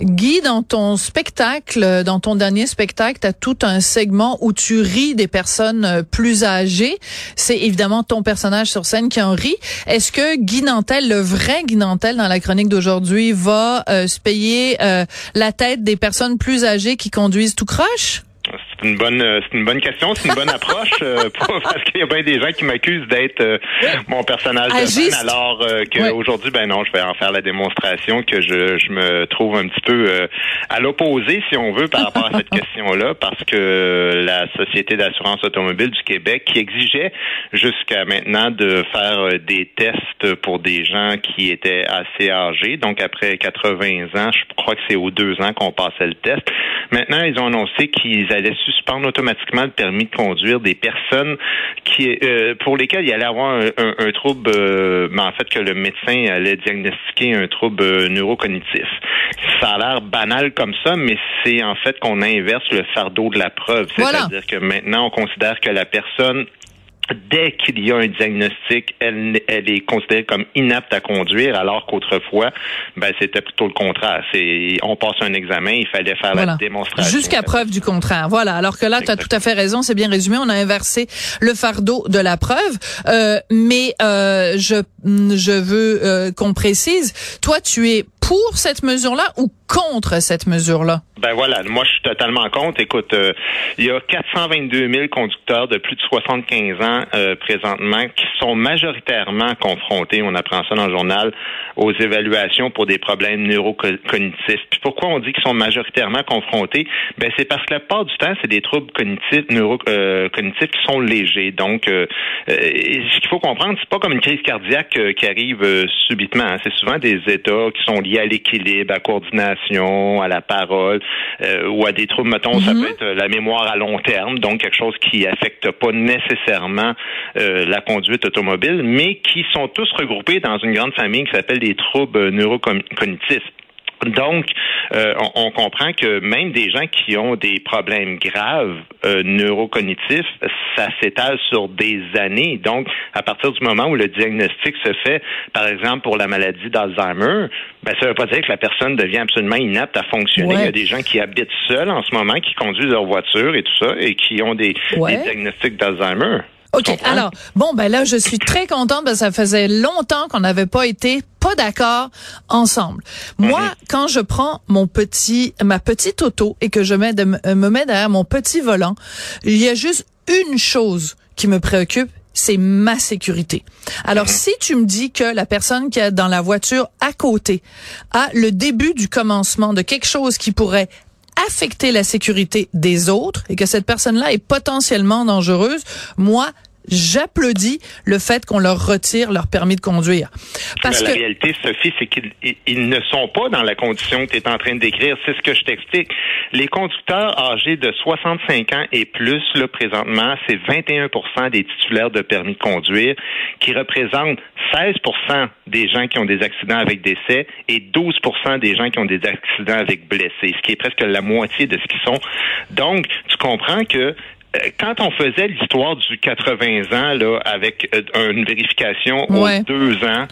Guy, dans ton spectacle, dans ton dernier spectacle, tu as tout un segment où tu ris des personnes euh, plus âgées. C'est évidemment ton personnage sur scène qui en rit. Est-ce que Guy Nantel, le vrai Guy Nantel dans la chronique d'aujourd'hui, va euh, se payer euh, la tête des personnes plus âgées qui conduisent tout croche? C'est une bonne euh, c'est une bonne question, c'est une bonne approche euh, pour- parce qu'il y a bien des gens qui m'accusent d'être euh, mon personnage de Agiste. scène alors euh, que Ouais. aujourd'hui ben non, je vais en faire la démonstration que je, je me trouve un petit peu à l'opposé si on veut par rapport à cette question-là parce que la Société d'assurance automobile du Québec qui exigeait jusqu'à maintenant de faire des tests pour des gens qui étaient assez âgés, donc après 80 ans, je crois que c'est aux deux ans qu'on passait le test. Maintenant, ils ont annoncé qu'ils allaient suspendre automatiquement le permis de conduire des personnes qui, euh, pour lesquelles il allait avoir un, un- un trouble, euh, mais en fait que le médecin allait diagnostiquer un trouble euh, neurocognitif. Ça a l'air banal comme ça, mais c'est en fait qu'on inverse le fardeau de la preuve. Voilà. C'est-à-dire que maintenant, on considère que la personne dès qu'il y a un diagnostic, elle, elle est considérée comme inapte à conduire, alors qu'autrefois, ben, c'était plutôt le contraire. C'est, on passe un examen, il fallait faire Voilà. la démonstration. Jusqu'à preuve du contraire. Voilà. Alors que là, tu as tout à fait raison, c'est bien résumé. On a inversé le fardeau de la preuve. Euh, mais euh, je, je veux euh, qu'on précise, toi, tu es pour cette mesure-là ou contre cette mesure-là? Ben voilà, moi je suis totalement contre. Écoute, euh, il y a 422 000 conducteurs de plus de 75 ans euh, présentement qui sont majoritairement confrontés, on apprend ça dans le journal, aux évaluations pour des problèmes neurocognitifs. Puis pourquoi on dit qu'ils sont majoritairement confrontés? Ben c'est parce que la plupart du temps, c'est des troubles cognitifs, neurocognitifs qui sont légers. Donc, euh, euh, ce qu'il faut comprendre, c'est pas comme une crise cardiaque euh, qui arrive euh, subitement. hein. C'est souvent des états qui sont liés à l'équilibre, à la coordination, à la parole, euh, ou à des troubles, mettons, ça peut être euh, la mémoire à long terme, donc quelque chose qui affecte pas nécessairement euh, la conduite automobile, mais qui sont tous regroupés dans une grande famille qui s'appelle les troubles neurocognitifs. Donc, euh, on, on comprend que même des gens qui ont des problèmes graves euh, neurocognitifs, ça s'étale sur des années. Donc, à partir du moment où le diagnostic se fait, par exemple pour la maladie d'Alzheimer, ben, ça ne veut pas dire que la personne devient absolument inapte à fonctionner. Ouais. Il y a des gens qui habitent seuls en ce moment, qui conduisent leur voiture et tout ça, et qui ont des, Ouais. des diagnostics d'Alzheimer. OK. Comprends? Alors, bon, ben là, je suis très contente parce que ça faisait longtemps qu'on n'avait pas été pas d'accord ensemble. Moi, quand je prends mon petit, ma petite auto et que je mets de, m- me mets derrière mon petit volant, il y a juste une chose qui me préoccupe, c'est ma sécurité. Alors, si tu me dis que la personne qui est dans la voiture à côté a le début du commencement de quelque chose qui pourrait affecter la sécurité des autres et que cette personne-là est potentiellement dangereuse, moi, j'applaudis le fait qu'on leur retire leur permis de conduire. Parce Mais que la réalité, Sophie, c'est qu'ils ils- ils ne sont pas dans la condition que tu es en train de décrire. C'est ce que je t'explique. Les conducteurs âgés de 65 ans et plus, là, présentement, c'est 21% des titulaires de permis de conduire, qui représentent 16% des gens qui ont des accidents avec décès et 12% des gens qui ont des accidents avec blessés, ce qui est presque la moitié de ce qu'ils sont. Donc, tu comprends que quand on faisait l'histoire du 80 ans là avec euh, une vérification Ouais. aux deux ans,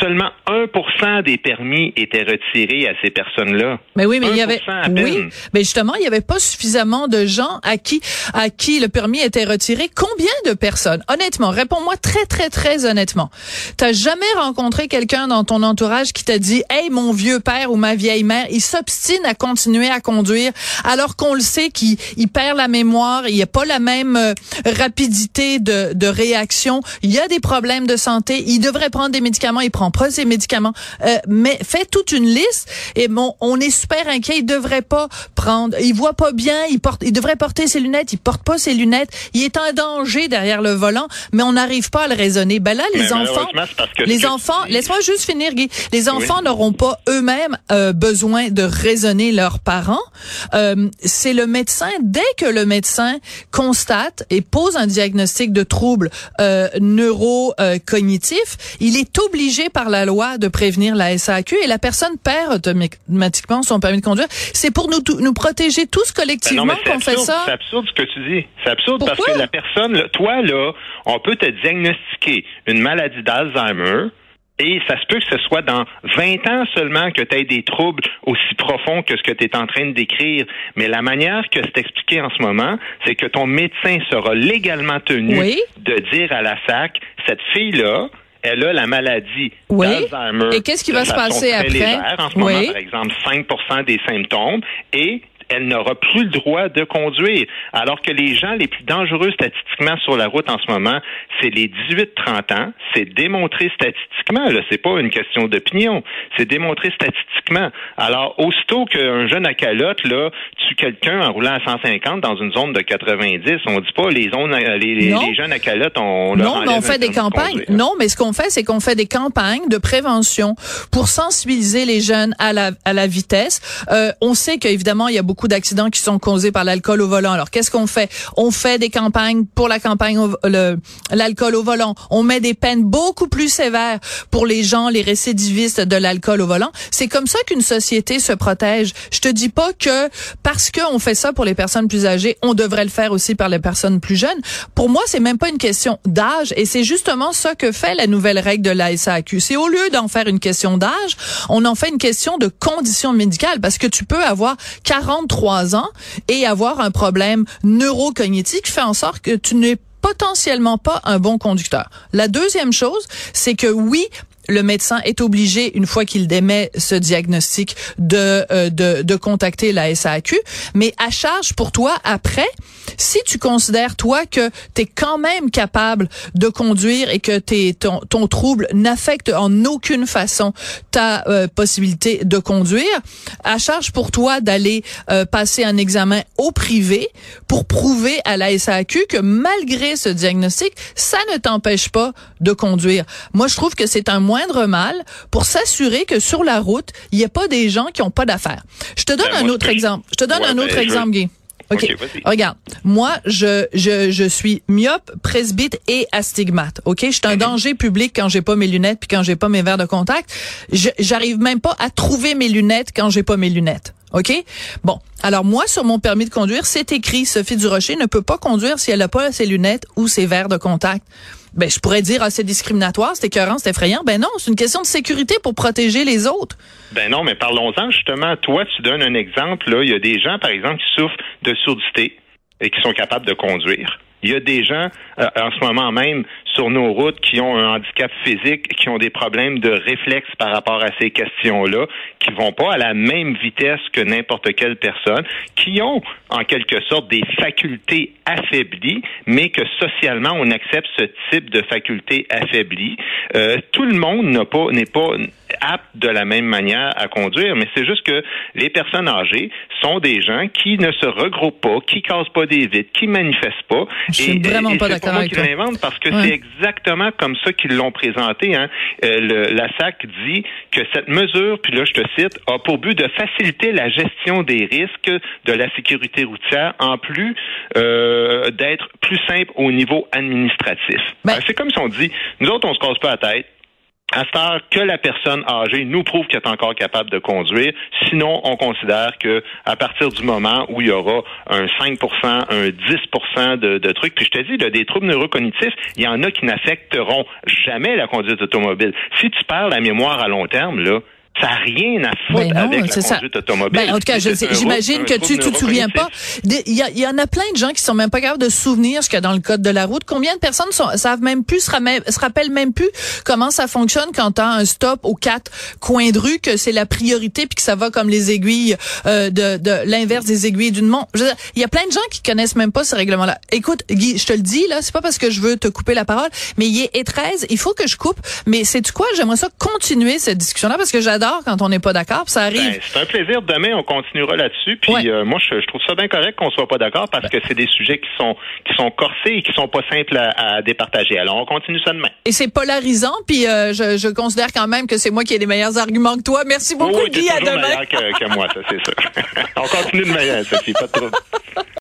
seulement 1% des permis étaient retirés à ces personnes-là. Mais oui, mais il y avait oui, mais justement, il n'y avait pas suffisamment de gens à qui à qui le permis était retiré. Combien de personnes? Honnêtement, réponds-moi très très très honnêtement. T'as jamais rencontré quelqu'un dans ton entourage qui t'a dit "Hey, mon vieux père ou ma vieille mère, il s'obstine à continuer à conduire alors qu'on le sait qu'il il perd la mémoire, il n'y a pas la même euh, rapidité de, de réaction, il y a des problèmes de santé, il devrait prendre des médicaments, il prend pas ses médicaments. Euh, mais fait toute une liste et bon, on est super inquiet. Il devrait pas prendre. Il voit pas bien. Il porte. Il devrait porter ses lunettes. Il porte pas ses lunettes. Il est en danger derrière le volant, mais on n'arrive pas à le raisonner. Ben là, les enfants, les enfants. Laisse-moi juste finir, Guy. Les enfants n'auront pas eux-mêmes euh, besoin de raisonner leurs parents. Euh, c'est le médecin dès que le médecin constate et pose un diagnostic de trouble euh, neurocognitif, il est obligé par la loi de prévenir la SAQ et la personne perd automatiquement son permis de conduire. C'est pour nous, nous protéger tous collectivement ben qu'on fait ça? C'est absurde ce que tu dis. C'est absurde parce que la personne, toi, là, on peut te diagnostiquer une maladie d'Alzheimer. Et ça se peut que ce soit dans 20 ans seulement que tu aies des troubles aussi profonds que ce que tu es en train de décrire. Mais la manière que c'est expliqué en ce moment, c'est que ton médecin sera légalement tenu de dire à la SAC, cette fille-là, elle a la maladie oui. d'Alzheimer. Et qu'est-ce qui va se passer après? En ce moment, par exemple, 5% des symptômes et elle n'aura plus le droit de conduire. Alors que les gens les plus dangereux statistiquement sur la route en ce moment, c'est les 18-30 ans. C'est démontré statistiquement. Là, c'est pas une question d'opinion. C'est démontré statistiquement. Alors, aussitôt qu'un jeune à calotte là tue quelqu'un en roulant à 150 dans une zone de 90, on dit pas les zones, les, les, jeunes à calotte, on non, mais on fait des campagnes. Non, mais ce qu'on fait, c'est qu'on fait des campagnes de prévention pour sensibiliser les jeunes à la à la vitesse. Euh, on sait qu'évidemment il y a beaucoup d'accidents qui sont causés par l'alcool au volant. Alors, qu'est-ce qu'on fait? On fait des campagnes pour la campagne, l'alcool au volant. On met des peines beaucoup plus sévères pour les gens, les récidivistes de l'alcool au volant. C'est comme ça qu'une société se protège. Je te dis pas que parce qu'on fait ça pour les personnes plus âgées, on devrait le faire aussi par les personnes plus jeunes. Pour moi, c'est même pas une question d'âge et c'est justement ça que fait la nouvelle règle de la SAQ. C'est au lieu d'en faire une question d'âge, on en fait une question de conditions médicales parce que tu peux avoir 40 trois ans et avoir un problème neurocognitif fait en sorte que tu n'es potentiellement pas un bon conducteur. La deuxième chose, c'est que oui, le médecin est obligé, une fois qu'il démet ce diagnostic, de, euh, de, de, contacter la SAQ. Mais à charge pour toi, après, si tu considères, toi, que tu es quand même capable de conduire et que t'es, ton, ton trouble n'affecte en aucune façon ta euh, possibilité de conduire, à charge pour toi d'aller euh, passer un examen au privé pour prouver à la SAQ que malgré ce diagnostic, ça ne t'empêche pas de conduire. Moi, je trouve que c'est un moindre mal pour s'assurer que sur la route, il n'y a pas des gens qui ont pas d'affaires. Je te donne ben, un autre exemple. Je te donne un autre ben, exemple, Guy. OK. Regarde, moi, je, je, je suis myope, presbyte et astigmate. OK? Je suis un mhm. danger public quand j'ai pas mes lunettes puis quand j'ai pas mes verres de contact. J'arrive même pas à trouver mes lunettes quand j'ai pas mes lunettes. OK? Bon. Alors, moi, sur mon permis de conduire, c'est écrit Sophie Durocher ne peut pas conduire si elle n'a pas ses lunettes ou ses verres de contact ben je pourrais dire ah, c'est discriminatoire, c'est écœurant, c'est effrayant. Ben non, c'est une question de sécurité pour protéger les autres. Ben non, mais parlons-en justement. Toi, tu donnes un exemple. Là, il y a des gens, par exemple, qui souffrent de surdité et qui sont capables de conduire. Il y a des gens euh, en ce moment même sur nos routes qui ont un handicap physique, qui ont des problèmes de réflexe par rapport à ces questions-là, qui vont pas à la même vitesse que n'importe quelle personne, qui ont en quelque sorte des facultés affaiblies, mais que socialement on accepte ce type de facultés affaiblies. Euh, tout le monde n'a pas n'est pas apte de la même manière à conduire, mais c'est juste que les personnes âgées sont des gens qui ne se regroupent pas, qui cassent pas des vitres, qui manifestent pas. Je suis vraiment pas d'accord avec toi. parce que c'est exactement comme ça qu'ils l'ont présenté. Hein. Euh, la SAC dit que cette mesure, puis là je te cite, a pour but de faciliter la gestion des risques de la sécurité routière, en plus euh, d'être plus simple au niveau administratif. Ben, c'est comme si on dit, nous autres on se casse pas la tête, à heure que la personne âgée nous prouve qu'elle est encore capable de conduire. Sinon, on considère que à partir du moment où il y aura un 5% un 10 de, de trucs, puis je te dis, là, des troubles neurocognitifs, il y en a qui n'affecteront jamais la conduite automobile. Si tu perds la mémoire à long terme, là, ça n'a rien à foutre Ben non, avec la ça. conduite automobile. Ben, en tout cas, j'imagine que tu tu te souviens pas. Il y, en a plein de gens qui sont même pas capables de se souvenir ce qu'il y a dans le code de la route. Combien de personnes sont, savent même plus, se, rappellent même plus comment ça fonctionne quand t'as un stop aux quatre coins de rue, que c'est la priorité puis que ça va comme les aiguilles euh, de, de l'inverse des aiguilles d'une montre. Il y a plein de gens qui connaissent même pas ce règlement-là. Écoute, Guy, je te le dis là, c'est pas parce que je veux te couper la parole, mais il est 13, il faut que je coupe. Mais c'est tu quoi? J'aimerais ça continuer cette discussion-là parce que j'adore quand on n'est pas d'accord. Ça arrive. Ben, c'est un plaisir. Demain, on continuera là-dessus. Puis Ouais. euh, moi, je, je trouve ça bien correct qu'on soit pas d'accord parce que c'est des sujets qui sont qui sont corsés et qui sont pas simples à, à départager. Alors, on continue ça demain. Et c'est polarisant, puis euh, je, je considère quand même que c'est moi qui ai les meilleurs arguments que toi. Merci beaucoup, oui, Guy. À demain. meilleur que, que moi, ça, c'est sûr. on continue de meilleur, Sophie, pas de trouble.